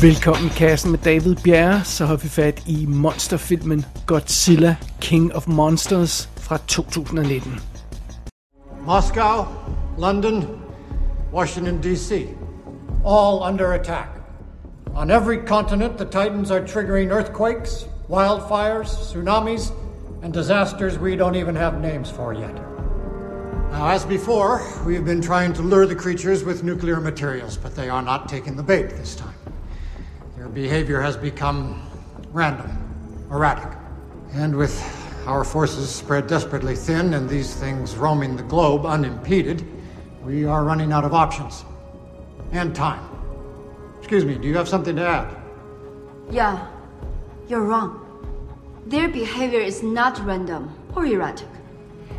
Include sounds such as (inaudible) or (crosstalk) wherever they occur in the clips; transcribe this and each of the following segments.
Velkommen i kassen med David Bjerre, så har vi fat i monsterfilmen Godzilla King of Monsters fra 2019. Moscow, London, Washington, D.C. All under attack. On every continent, the Titans are triggering earthquakes, wildfires, tsunamis, and disasters we don't even have names for yet. Now, as before, we've been trying to lure the creatures with nuclear materials, but they are not taking the bait this time. Their behavior has become random, erratic. And with our forces spread desperately thin and these things roaming the globe unimpeded, we are running out of options and time. Excuse me, do you have something to add? Yeah, you're wrong. Their behavior is not random or erratic.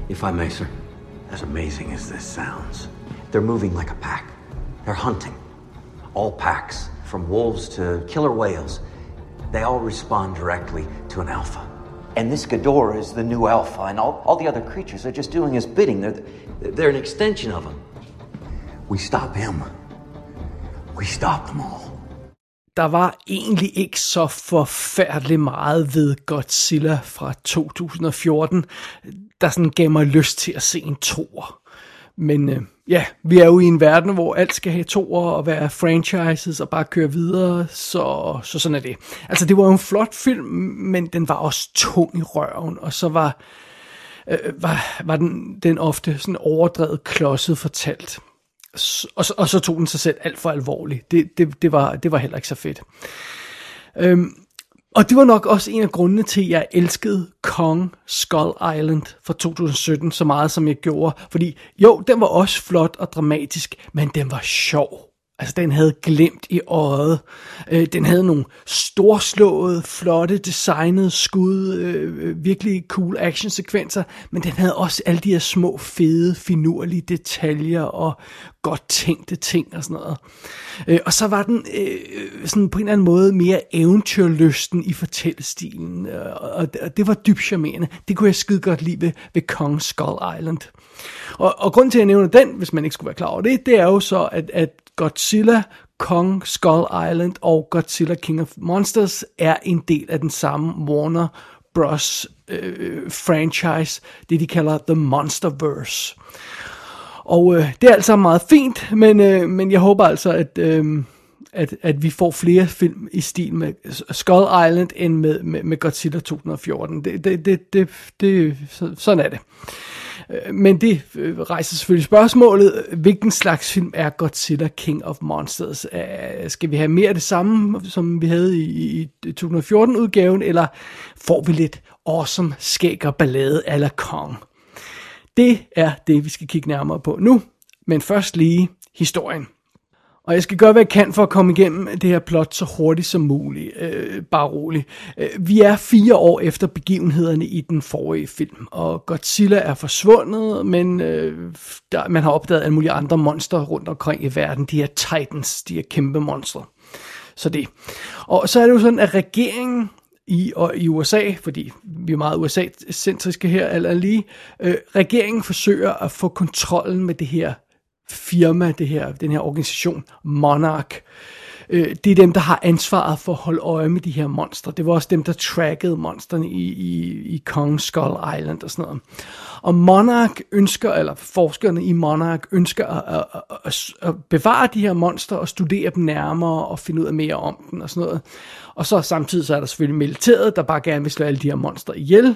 If I may, sir, as amazing as this sounds, they're moving like a pack. They're hunting. All packs, from wolves to killer whales, they all respond directly to an alpha. And this Ghidorah is the new alpha, and all, all the other creatures are just doing his bidding. They're, they're an extension of him. We stop him. We stop them all. Der var egentlig ikke så forfærdeligt meget ved Godzilla fra 2014, der sådan gav mig lyst til at se en toer. Men øh, ja, vi er jo i en verden, hvor alt skal have toer og være franchises og bare køre videre, så, så sådan er det. Altså det var jo en flot film, men den var også tung i røven, og så var, øh, var, var den, den ofte sådan overdrevet klodset fortalt. Og så, og så tog den sig selv alt for alvorligt. Det, det, det, var, det var heller ikke så fedt. Øhm, og det var nok også en af grundene til, at jeg elskede Kong Skull Island fra 2017 så meget, som jeg gjorde. Fordi jo, den var også flot og dramatisk, men den var sjov. Altså, den havde glemt i øjet. Øh, den havde nogle storslåede, flotte, designede skud, øh, virkelig cool actionsekvenser, men den havde også alle de her små, fede, finurlige detaljer og godt tænkte ting og sådan noget. Øh, og så var den øh, sådan på en eller anden måde mere eventyrlysten i fortællestilen, øh, og, og det var dybt charmerende. Det kunne jeg skide godt lide ved, ved Kong Skull Island. Og, og grunden til, at jeg nævner den, hvis man ikke skulle være klar over det, det er jo så, at, at Godzilla, Kong Skull Island og Godzilla King of Monsters er en del af den samme Warner Bros. Øh, franchise, det de kalder The Monsterverse. Og øh, det er altså meget fint, men, øh, men jeg håber altså, at, øh, at, at vi får flere film i stil med Skull Island end med, med, med Godzilla 2014. Det, det, det, det, det, sådan er det. Øh, Øh, men det øh, rejser selvfølgelig spørgsmålet, hvilken slags film er Godzilla King of Monsters? Skal vi have mere af det samme, som vi havde i, i 2014-udgaven, eller får vi lidt awesome skæg og ballade ala Kong? Det er det, vi skal kigge nærmere på nu, men først lige historien. Og jeg skal gøre, hvad jeg kan for at komme igennem det her plot så hurtigt som muligt. Øh, bare roligt. Øh, vi er fire år efter begivenhederne i den forrige film, og Godzilla er forsvundet, men øh, der, man har opdaget alle mulige andre monstre rundt omkring i verden. De her titans, de her kæmpe monstre. Så det. Og så er det jo sådan, at regeringen i, og i USA, fordi vi er meget USA-centriske her, eller lige, øh, regeringen forsøger at få kontrollen med det her firma, det her, den her organisation, Monarch. Øh, det er dem, der har ansvaret for at holde øje med de her monstre. Det var også dem, der trackede monsterne i, i, i Kong Skull Island og sådan noget. Og Monarch ønsker, eller forskerne i Monarch ønsker at, at, at, at bevare de her monstre og studere dem nærmere og finde ud af mere om dem og sådan noget. Og så samtidig så er der selvfølgelig militæret, der bare gerne vil slå alle de her monstre ihjel.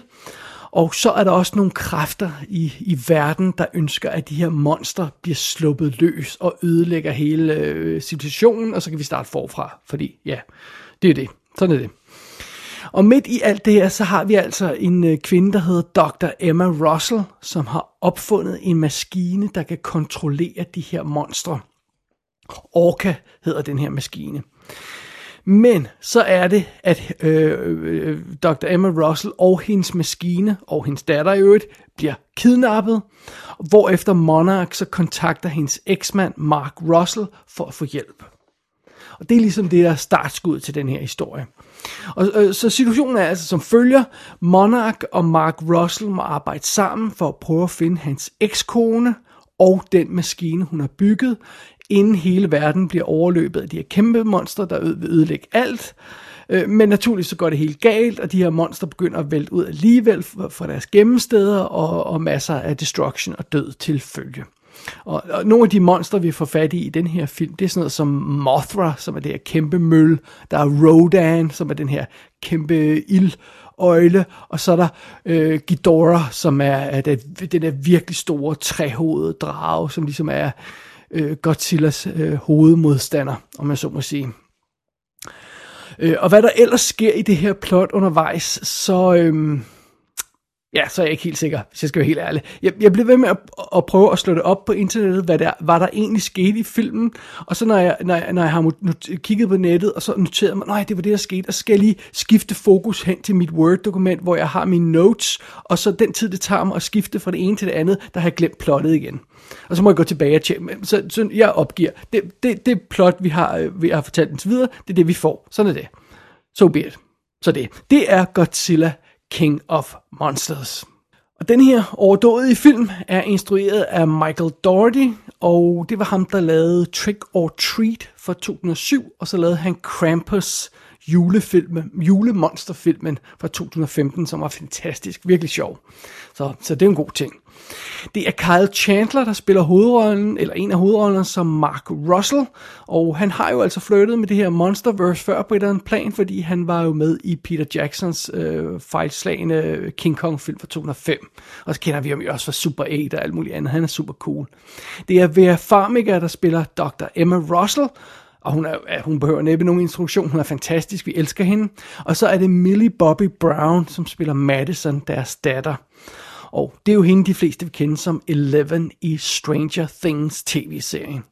Og så er der også nogle kræfter i, i verden, der ønsker, at de her monster bliver sluppet løs og ødelægger hele øh, situationen, og så kan vi starte forfra, fordi ja, det er det. Sådan er det. Og midt i alt det her, så har vi altså en øh, kvinde, der hedder Dr. Emma Russell, som har opfundet en maskine, der kan kontrollere de her monstre. Orca hedder den her maskine. Men så er det, at øh, øh, Dr. Emma Russell og hendes maskine, og hendes datter i øvrigt, bliver kidnappet, hvorefter Monarch så kontakter hendes eksmand Mark Russell for at få hjælp. Og det er ligesom det der startskud til den her historie. Og, øh, så situationen er altså som følger. Monarch og Mark Russell må arbejde sammen for at prøve at finde hans ekskone og den maskine, hun har bygget, inden hele verden bliver overløbet af de her kæmpe monster, der vil ødelægge alt. Øh, men naturligvis så går det helt galt, og de her monster begynder at vælte ud alligevel fra deres gemmesteder, og, og masser af destruction og død til følge. Og, og nogle af de monster, vi får fat i i den her film, det er sådan noget som Mothra, som er det her kæmpe møl. Der er Rodan, som er den her kæmpe ildøjle. Og så er der øh, Ghidorah, som er, er det, den der virkelig store trehovede drage, som ligesom er øh, Godzillas øh, hovedmodstander, om man så må sige. Øh, og hvad der ellers sker i det her plot undervejs, så... Øh, Ja, så er jeg ikke helt sikker, hvis jeg skal være helt ærlig. Jeg, jeg blev ved med at, at prøve at slå det op på internettet, hvad der, hvad der egentlig skete i filmen. Og så når jeg, når jeg, når jeg har kigget på nettet, og så noteret mig, nej, det var det, der skete, og så skal jeg lige skifte fokus hen til mit Word-dokument, hvor jeg har mine notes, og så den tid, det tager mig at skifte fra det ene til det andet, der har jeg glemt plottet igen. Og så må jeg gå tilbage og tjekke. Så, så jeg opgiver. Det, det, det plot, vi har, øh, vi har fortalt indtil videre, det er det, vi får. Sådan er det. So be it. Så det. Det er Godzilla King of Monsters. Og den her overdådige film er instrueret af Michael Doherty, og det var ham, der lavede Trick or Treat fra 2007, og så lavede han Krampus julefilmen, julemonsterfilmen fra 2015, som var fantastisk, virkelig sjov. Så, så det er en god ting. Det er Kyle Chandler, der spiller hovedrollen, eller en af hovedrollerne, som Mark Russell. Og han har jo altså flyttet med det her Monsterverse før på et eller andet plan, fordi han var jo med i Peter Jacksons øh, fejlslagende King Kong-film fra 2005. Og så kender vi ham jo også fra Super 8 og alt muligt andet. Han er super cool. Det er Vera Farmiga, der spiller Dr. Emma Russell, og hun, er, hun behøver næppe nogen instruktion, hun er fantastisk, vi elsker hende. Og så er det Millie Bobby Brown, som spiller Madison, deres datter. Og det er jo hende, de fleste vil kende som Eleven i Stranger Things tv-serien.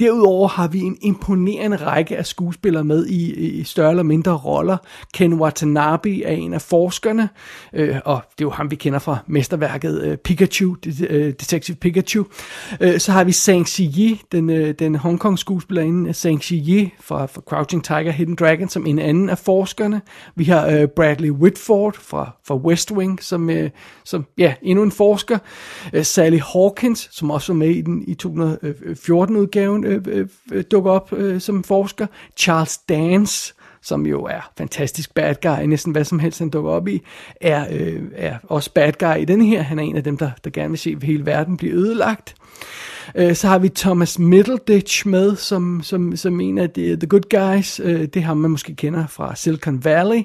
Derudover har vi en imponerende række af skuespillere med i, i større eller mindre roller. Ken Watanabe er en af forskerne, øh, og det er jo ham, vi kender fra mesterværket øh, Pikachu, øh, Detective Pikachu. Øh, så har vi Sang Yi, den, øh, den Hongkong skuespillerinde øh, Sang Yi fra, fra Crouching Tiger, Hidden Dragon, som en anden af forskerne. Vi har øh, Bradley Whitford fra, fra West Wing, som, øh, som ja, endnu en forsker. Øh, Sally Hawkins, som også var med i den i 2014 udgaven øh, øh, øh, dukker op øh, som forsker. Charles Dance, som jo er fantastisk bad guy, næsten hvad som helst han dukker op i, er, øh, er også bad guy i den her. Han er en af dem, der, der gerne vil se hele verden blive ødelagt. Øh, så har vi Thomas Middleditch med, som, som, som en af de, the good guys. Øh, det har man måske kender fra Silicon Valley.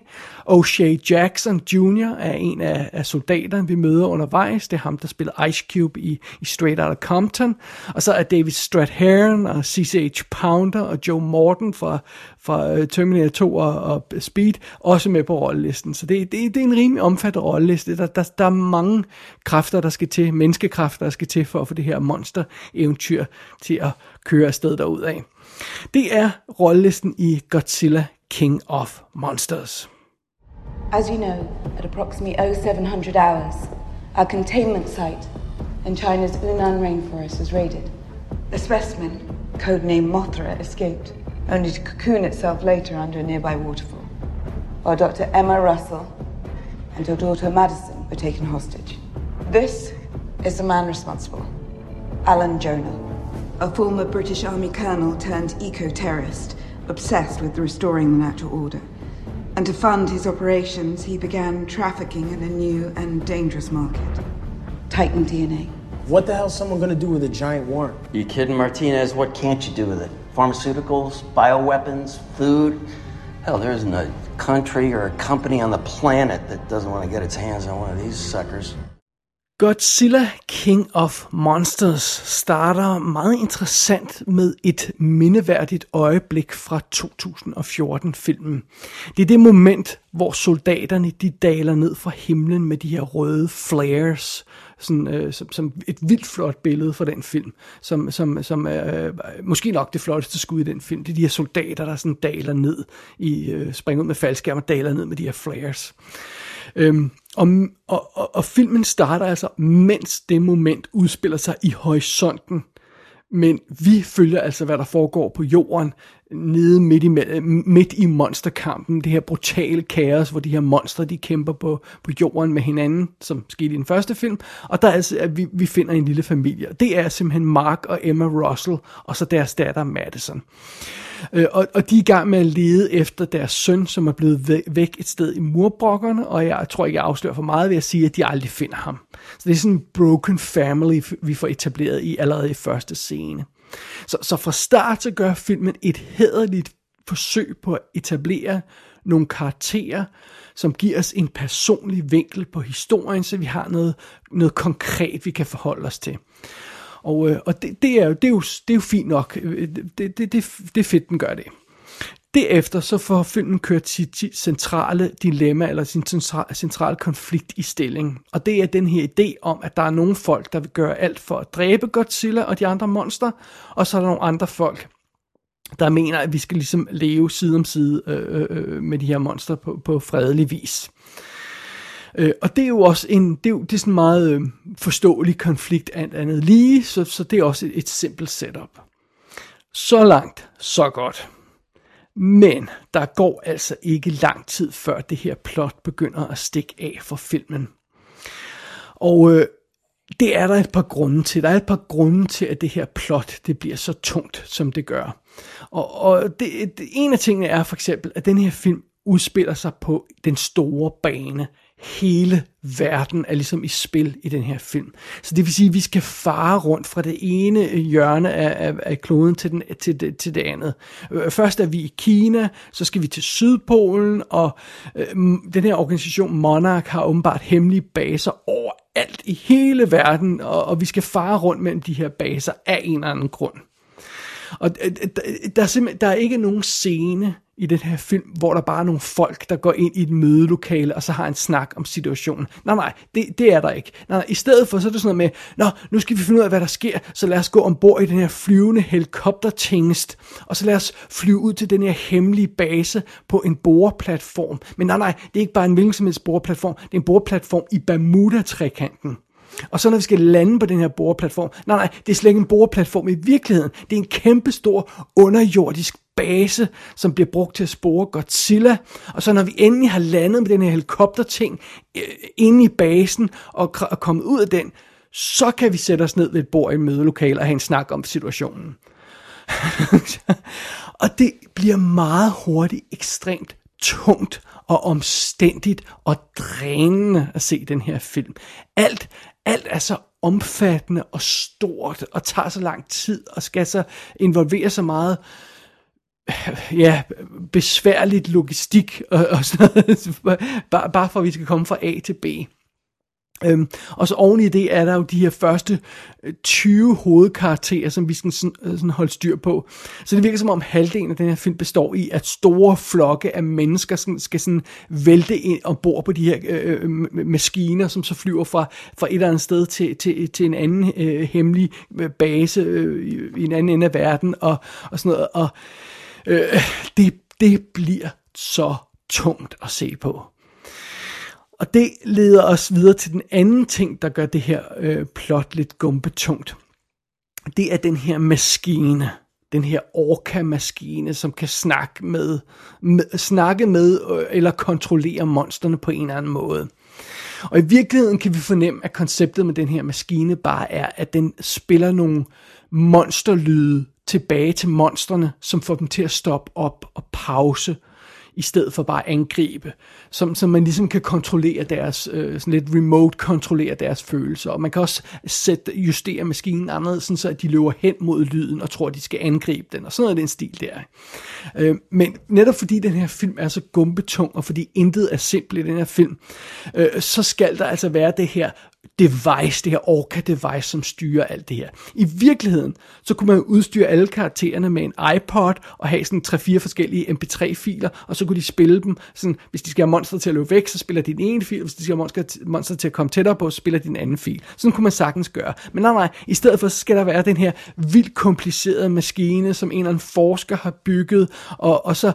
O'Shea Jackson Jr. er en af, af soldaterne, vi møder undervejs. Det er ham, der spiller Ice Cube i, i Straight Outta Compton. Og så er David Strathairn og CCH Pounder og Joe Morton fra, fra øh, Terminator 2 og, og Speed også med på rollelisten. Så det, det, det er en rimelig omfattende rolleliste. Der, der, der er mange kræfter, der skal til, menneskekræfter, der skal til for at få det her monster eventyr til at køre afsted af. Det er rollelisten i Godzilla King of Monsters. As you know, at approximately 0700 hours, our containment site in China's Yunnan rainforest was raided. A specimen, codenamed Mothra, escaped, only to cocoon itself later under a nearby waterfall, while Dr. Emma Russell and her daughter Madison were taken hostage. This is the man responsible. Alan Jonah, a former British Army colonel turned eco-terrorist, obsessed with restoring the natural order. And to fund his operations, he began trafficking in a new and dangerous market. Titan DNA. What the hell's someone gonna do with a giant worm? You kidding, Martinez? What can't you do with it? Pharmaceuticals, bioweapons, food? Hell, there isn't a country or a company on the planet that doesn't want to get its hands on one of these suckers. Godzilla King of Monsters starter meget interessant med et mindeværdigt øjeblik fra 2014-filmen. Det er det moment, hvor soldaterne de daler ned fra himlen med de her røde flares, sådan, øh, som, som et vildt flot billede fra den film, som, som, som er øh, måske nok det flotteste skud i den film. Det er de her soldater, der sådan daler ned, i øh, springer ud med faldskærm og daler ned med de her flares. Øhm, og, og, og, og filmen starter altså, mens det moment udspiller sig i horisonten. Men vi følger altså, hvad der foregår på jorden nede midt i, midt i monsterkampen, det her brutale kaos, hvor de her monstre, de kæmper på, på jorden med hinanden, som skete i den første film, og der er altså, at vi, vi finder en lille familie. Det er simpelthen Mark og Emma Russell, og så deres datter Madison. Øh, Øh, og, og de er i gang med at lede efter deres søn, som er blevet væk et sted i murbrokkerne, og jeg tror ikke, jeg afslører for meget ved at sige, at de aldrig finder ham. Så det er sådan en broken family, vi får etableret i allerede i første scene. Så, så fra start så gør filmen et hederligt forsøg på at etablere nogle karakterer, som giver os en personlig vinkel på historien, så vi har noget, noget konkret, vi kan forholde os til. Og, øh, og det, det, er jo, det, er jo, det er jo fint nok. Øh, det, det, det, det er fedt, den gør det. Derefter så får filmen kørt sit centrale dilemma, eller sin centrale konflikt i stilling. Og det er den her idé om, at der er nogle folk, der vil gøre alt for at dræbe Godzilla og de andre monster, og så er der nogle andre folk, der mener, at vi skal ligesom leve side om side øh, øh, øh med de her monster på, på fredelig vis. Øh, Øh, og det er jo også en, det er, jo, det er sådan en meget øh, forståelig konflikt alt andet lige, så, så det er også et, et simpelt setup. Så langt, så godt. Men der går altså ikke lang tid før det her plot begynder at stikke af for filmen. Og øh, det er der et par grunde til. Der er et par grunde til, at det her plot det bliver så tungt, som det gør. Og, og det, det, en af tingene er for eksempel, at den her film udspiller sig på den store bane hele verden er ligesom i spil i den her film. Så det vil sige, at vi skal fare rundt fra det ene hjørne af, af, af kloden til, den, til, det, til det andet. Øh, først er vi i Kina, så skal vi til Sydpolen, og øh, den her organisation Monarch har åbenbart hemmelige baser overalt i hele verden, og, og vi skal fare rundt mellem de her baser af en eller anden grund. Og øh, der, der er simpelthen der er ikke nogen scene i den her film, hvor der bare er nogle folk, der går ind i et mødelokale, og så har en snak om situationen. Nej, nej, det, det er der ikke. Nej, nej, i stedet for, så er det sådan noget med, nå, nu skal vi finde ud af, hvad der sker, så lad os gå ombord i den her flyvende helikoptertingest, og så lad os flyve ud til den her hemmelige base på en boreplatform. Men nej, nej, det er ikke bare en hvilken som helst boreplatform, det er en boreplatform i Bermuda-trekanten. Og så når vi skal lande på den her boreplatform, nej nej, det er slet ikke en boreplatform i virkeligheden. Det er en kæmpestor underjordisk base, som bliver brugt til at spore Godzilla. Og så når vi endelig har landet med den her helikopterting øh, inde i basen og, og kommet ud af den, så kan vi sætte os ned ved et bord i et mødelokale og have en snak om situationen. (laughs) og det bliver meget hurtigt ekstremt tungt og omstændigt og drænende at se den her film. Alt, alt er så omfattende og stort og tager så lang tid og skal så involvere så meget ja, besværligt logistik og, og sådan noget, (laughs) bare, bare for at vi skal komme fra A til B. Øhm, og så oven i det er der jo de her første øh, 20 hovedkarakterer, som vi skal sådan, øh, sådan holde styr på. Så det virker som om halvdelen af den her film består i, at store flokke af mennesker sådan, skal sådan vælte ind ombord på de her øh, øh maskiner, som så flyver fra, fra et eller andet sted til, til, til en anden øh, hemmelig base øh, i, i en anden ende af verden, og, og sådan noget. Og øh, det, det bliver så tungt at se på. Og det leder os videre til den anden ting, der gør det her øh, plot lidt gumbetungt. Det er den her maskine. Den her orka-maskine, som kan snakke med, med, snakke med øh, eller kontrollere monsterne på en eller anden måde. Og i virkeligheden kan vi fornemme, at konceptet med den her maskine bare er, at den spiller nogle monsterlyde tilbage til monstrene, som får dem til at stoppe op og pause i stedet for bare at angribe, som, som man ligesom kan kontrollere deres, øh, sådan lidt remote kontrollere deres følelser, og man kan også sætte, justere maskinen anderledes, sådan så at de løber hen mod lyden og tror, at de skal angribe den, og sådan noget den stil der. Øh, men netop fordi den her film er så gumbetung, og fordi intet er simpelt i den her film, øh, så skal der altså være det her device, det her Orca-device, som styrer alt det her. I virkeligheden, så kunne man udstyre alle karaktererne med en iPod, og have sådan tre-fire forskellige MP3-filer, og så kunne de spille dem, sådan, hvis de skal have monster til at løbe væk, så spiller de den ene fil, hvis de skal have monster, monster til at komme tættere på, så spiller de den anden fil. Sådan kunne man sagtens gøre. Men nej, nej, i stedet for, så skal der være den her vildt komplicerede maskine, som en eller anden forsker har bygget, og, og så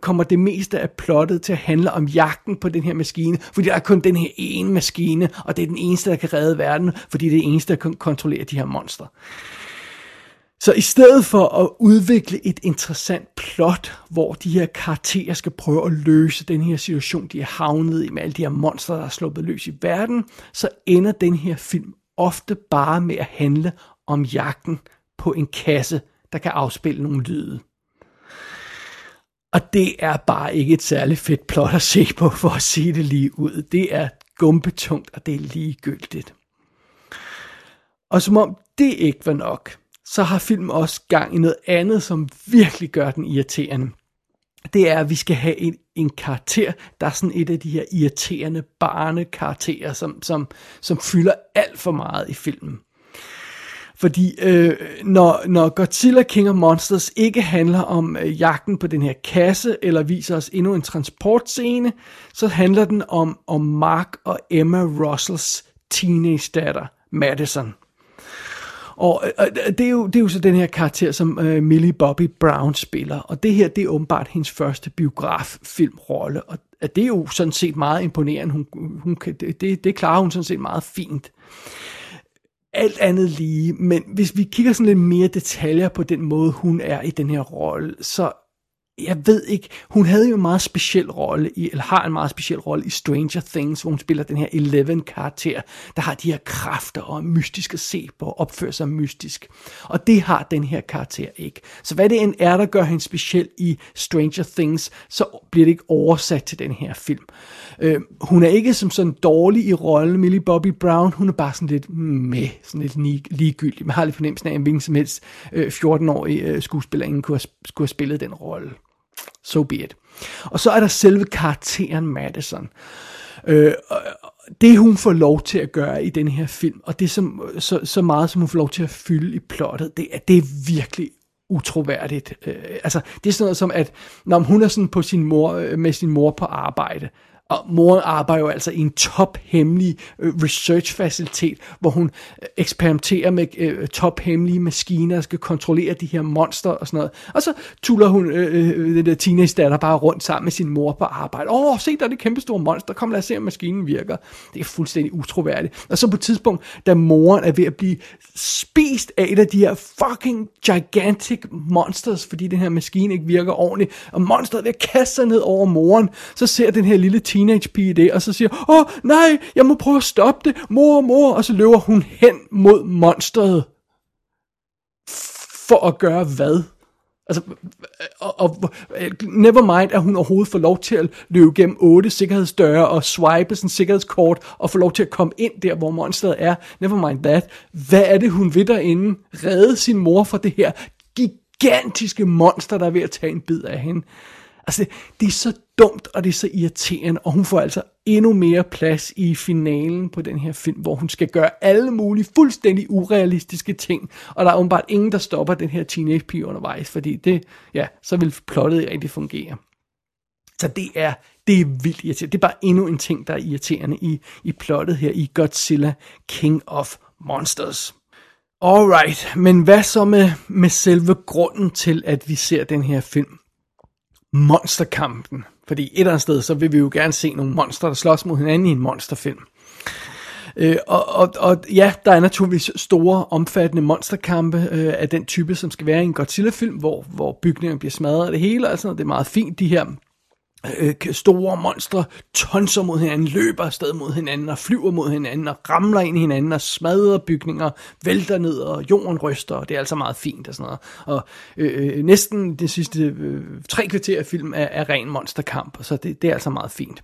kommer det meste af plottet til at handle om jagten på den her maskine, fordi der er kun den her ene maskine, og det er den eneste, der kan redde verden, fordi det er det eneste, der kan kontrollere de her monstre. Så i stedet for at udvikle et interessant plot, hvor de her karakterer skal prøve at løse den her situation, de er havnet i med alle de her monstre, der er sluppet løs i verden, så ender den her film ofte bare med at handle om jagten på en kasse, der kan afspille nogle lyde. Og det er bare ikke et særligt fedt plot at se på, for at sige det lige ud. Det er gumpetungt, og det er ligegyldigt. Og som om det ikke var nok, så har filmen også gang i noget andet, som virkelig gør den irriterende. Det er, at vi skal have en, en karakter, der er sådan et af de her irriterende barnekarakterer, som, som, som fylder alt for meget i filmen. Fordi øh, når, når Godzilla King of Monsters ikke handler om øh, jagten på den her kasse, eller viser os endnu en transportscene, så handler den om, om Mark og Emma Russells teenage datter, Madison. Og øh, øh det, er jo, det er jo så den her karakter, som øh, Millie Bobby Brown spiller. Og det her, det er åbenbart hendes første biograffilmrolle. Og øh, det er jo sådan set meget imponerende. Hun, hun kan, det, det klarer hun sådan set meget fint alt andet lige, men hvis vi kigger sådan lidt mere detaljer på den måde, hun er i den her rolle, så jeg ved ikke, hun havde jo en meget speciel rolle, i, eller har en meget speciel rolle i Stranger Things, hvor hun spiller den her Eleven-karakter, der har de her kræfter og er mystisk at se på, og opfører sig mystisk. Og det har den her karakter ikke. Så hvad det end er, der gør hende speciel i Stranger Things, så bliver det ikke oversat til den her film. Øh, hun er ikke som sådan dårlig i rollen, Millie Bobby Brown, hun er bare sådan lidt mm, med, sådan lidt ligegyldig. Man har lidt fornemmelsen af, at en hvilken som helst øh, 14-årig øh, skuespillerinde kunne have, skulle have spillet den rolle so be it. Og så er der selve karakteren Madison. Øh, det hun får lov til at gøre i den her film, og det som, så, så meget som hun får lov til at fylde i plottet, det er, det er virkelig utroværdigt. Øh, altså, det er sådan noget som, at når hun er sådan på sin mor, øh, med sin mor på arbejde, og moren arbejder jo altså i en tophemmelig øh, research-facilitet, hvor hun øh, eksperimenterer med øh, tophemmelige maskiner, og skal kontrollere de her monster og sådan noget. Og så tuller hun øh, øh, øh, den der teenage datter bare rundt sammen med sin mor på arbejde. Åh, oh, se der er det kæmpe store monster, kom lad os se om maskinen virker. Det er fuldstændig utroværdigt. Og så på et tidspunkt, da moren er ved at blive spist af et af de her fucking gigantic monsters, fordi den her maskine ikke virker ordentligt, og monsteret er ved at kaste sig ned over moren, så ser den her lille teenage teenage-pige det, og så siger, åh nej, jeg må prøve at stoppe det, mor, mor, og så løber hun hen mod monsteret. For at gøre hvad? Altså, og, og, never mind, at hun overhovedet får lov til at løbe gennem otte sikkerhedsdøre og swipe sådan sikkerhedskort og få lov til at komme ind der, hvor monsteret er. Never mind that. Hvad er det, hun vil derinde? Redde sin mor fra det her gigantiske monster, der er ved at tage en bid af hende. Altså, det er så dumt, og det er så irriterende, og hun får altså endnu mere plads i finalen på den her film, hvor hun skal gøre alle mulige fuldstændig urealistiske ting, og der er åbenbart ingen, der stopper den her teenage pige undervejs, fordi det, ja, så vil plottet ikke rigtig fungere. Så det er, det er vildt irriterende. Det er bare endnu en ting, der er irriterende i, i plottet her i Godzilla King of Monsters. Alright, men hvad så med, med selve grunden til, at vi ser den her film? Monsterkampen. Fordi et eller andet sted, så vil vi jo gerne se nogle monster, der slås mod hinanden i en monsterfilm. Øh, og, og, og ja, der er naturligvis store, omfattende monsterkampe øh, af den type, som skal være i en Godzilla-film, hvor, hvor bygninger bliver smadret og det hele, og sådan noget. Det er meget fint, de her øh, store monstre tonser mod hinanden, løber afsted mod hinanden og flyver mod hinanden og ramler ind i hinanden og smadrer bygninger, vælter ned og jorden ryster, og det er altså meget fint og sådan noget. Og øh, øh næsten det sidste øh, tre kvarter af film er, er ren monsterkamp, så det, det er altså meget fint.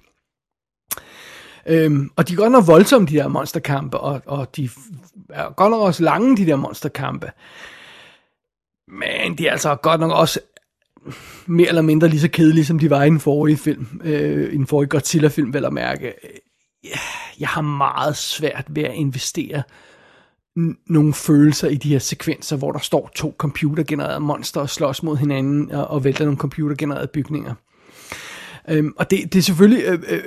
Øhm, og de er godt nok voldsomme, de der monsterkampe, og, og de er godt nok også lange, de der monsterkampe. Men de er altså godt nok også mere eller mindre lige så kedelige, som de var i den forrige film, øh, i den forrige Godzilla-film, vel at mærke. Jeg har meget svært ved at investere nogle følelser i de her sekvenser, hvor der står to computergenererede monster og slås mod hinanden og, og vælter nogle computergenererede bygninger. Øhm, og det, det er selvfølgelig øh, øh,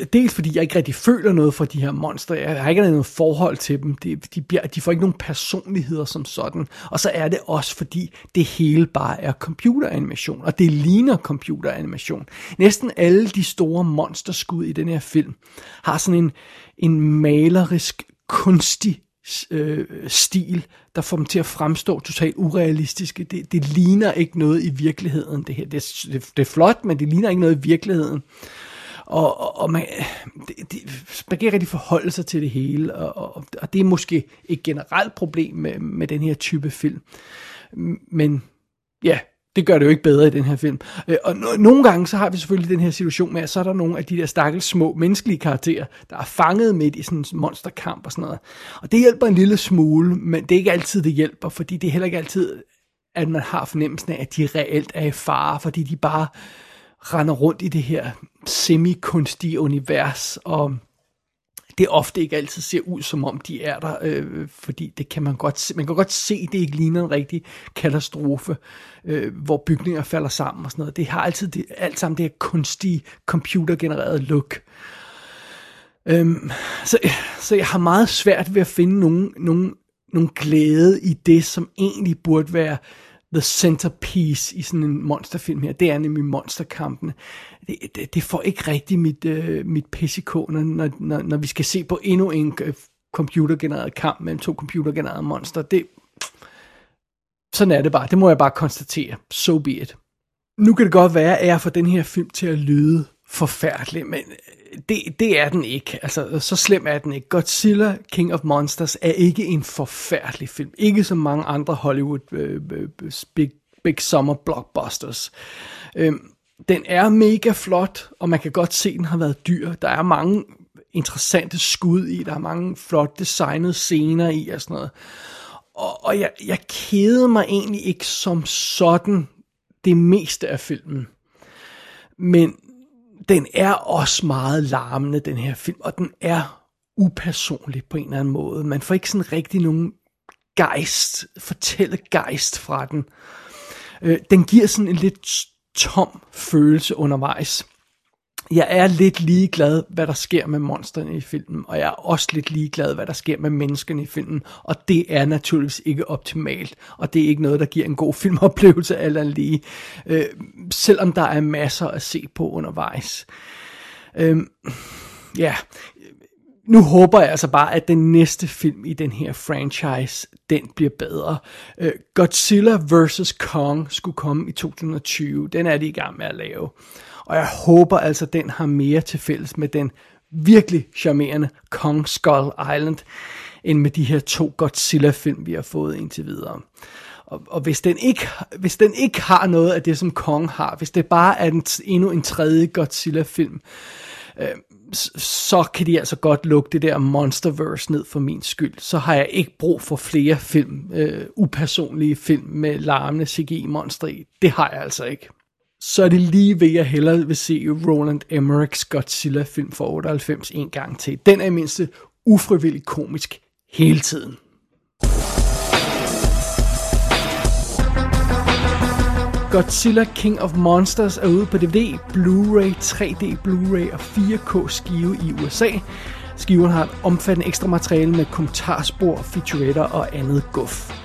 øh, dels fordi jeg ikke rigtig føler noget for de her monstre. Jeg har ikke noget forhold til dem. De, de, bliver, de får ikke nogen personligheder som sådan. Og så er det også fordi det hele bare er computeranimation. Og det ligner computeranimation. Næsten alle de store monsterskud i den her film har sådan en, en malerisk kunstig øh, stil, der får dem til at fremstå totalt urealistiske. Det, det ligner ikke noget i virkeligheden, det her. Det, det, det er flot, men det ligner ikke noget i virkeligheden. Og, og, og man, det, det, man kan ikke rigtig forholde sig til det hele, og, og, og det er måske et generelt problem med, med den her type film. Men ja, det gør det jo ikke bedre i den her film. Øh, og no- nogle gange så har vi selvfølgelig den her situation med, at så er der nogle af de der stakkels små menneskelige karakterer, der er fanget midt i sådan en monsterkamp og sådan noget. Og det hjælper en lille smule, men det er ikke altid, det hjælper, fordi det er heller ikke altid, at man har fornemmelsen af, at de reelt er i fare, fordi de bare render rundt i det her semi-kunstige univers, og det ofte ikke altid ser ud, som om de er der, øh, fordi det kan man godt se. Man kan godt se, det ikke ligner en rigtig katastrofe, øh, hvor bygninger falder sammen og sådan noget. Det har altid det, alt sammen det her kunstige, computergenererede look. Øhm, så, så jeg har meget svært ved at finde nogen, nogen, nogen glæde i det, som egentlig burde være the centerpiece i sådan en monsterfilm her. Det er nemlig monsterkampene. Det, det, det får ikke rigtig mit, øh, mit PCK, når, når, når vi skal se på endnu en øh, computergenereret kamp mellem to computergenererede monster. Det, sådan er det bare. Det må jeg bare konstatere. So be it. Nu kan det godt være, at jeg får den her film til at lyde forfærdelig, men øh, det, det er den ikke. Altså, så slem er den ikke. Godzilla King of Monsters er ikke en forfærdelig film. Ikke som mange andre Hollywood øh, øh big, big summer blockbusters. Øhm, den er mega flot, og man kan godt se, at den har været dyr. Der er mange interessante skud i, der er mange flot designede scener i og sådan noget. Og, og jeg, jeg kede mig egentlig ikke som sådan det meste af filmen. Men den er også meget larmende, den her film, og den er upersonlig på en eller anden måde. Man får ikke sådan rigtig nogen gejst, fortælle gejst fra den. Øh, den giver sådan en lidt tom følelse undervejs jeg er lidt ligeglad, hvad der sker med monstrene i filmen, og jeg er også lidt ligeglad, hvad der sker med menneskene i filmen, og det er naturligvis ikke optimalt, og det er ikke noget, der giver en god (laughs) filmoplevelse eller lige, øh, selvom der er masser at se på undervejs. Øh, ja, nu håber jeg altså bare, at den næste film i den her franchise, den bliver bedre. Øh, Godzilla vs. Kong skulle komme i 2020. Den er de i gang med at lave. Og jeg håber altså, den har mere til fælles med den virkelig charmerende Kong Skull Island, end med de her to Godzilla-film, vi har fået indtil videre. Og, og hvis, den ikke, hvis den ikke har noget af det, som Kong har, hvis det bare er en, endnu en tredje Godzilla-film, øh, så kan de altså godt lukke det der Monsterverse ned for min skyld. Så har jeg ikke brug for flere film, øh, upersonlige film med larmende CGI-monstre i. Det har jeg altså ikke så er det lige ved, at jeg hellere vil se Roland Emmerichs Godzilla-film fra 98 en gang til. Den er i mindste ufrivilligt komisk hele tiden. Godzilla King of Monsters er ude på DVD, Blu-ray, 3D Blu-ray og 4K skive i USA. Skiven har et omfattende ekstra materiale med kommentarspor, featuretter og andet guf.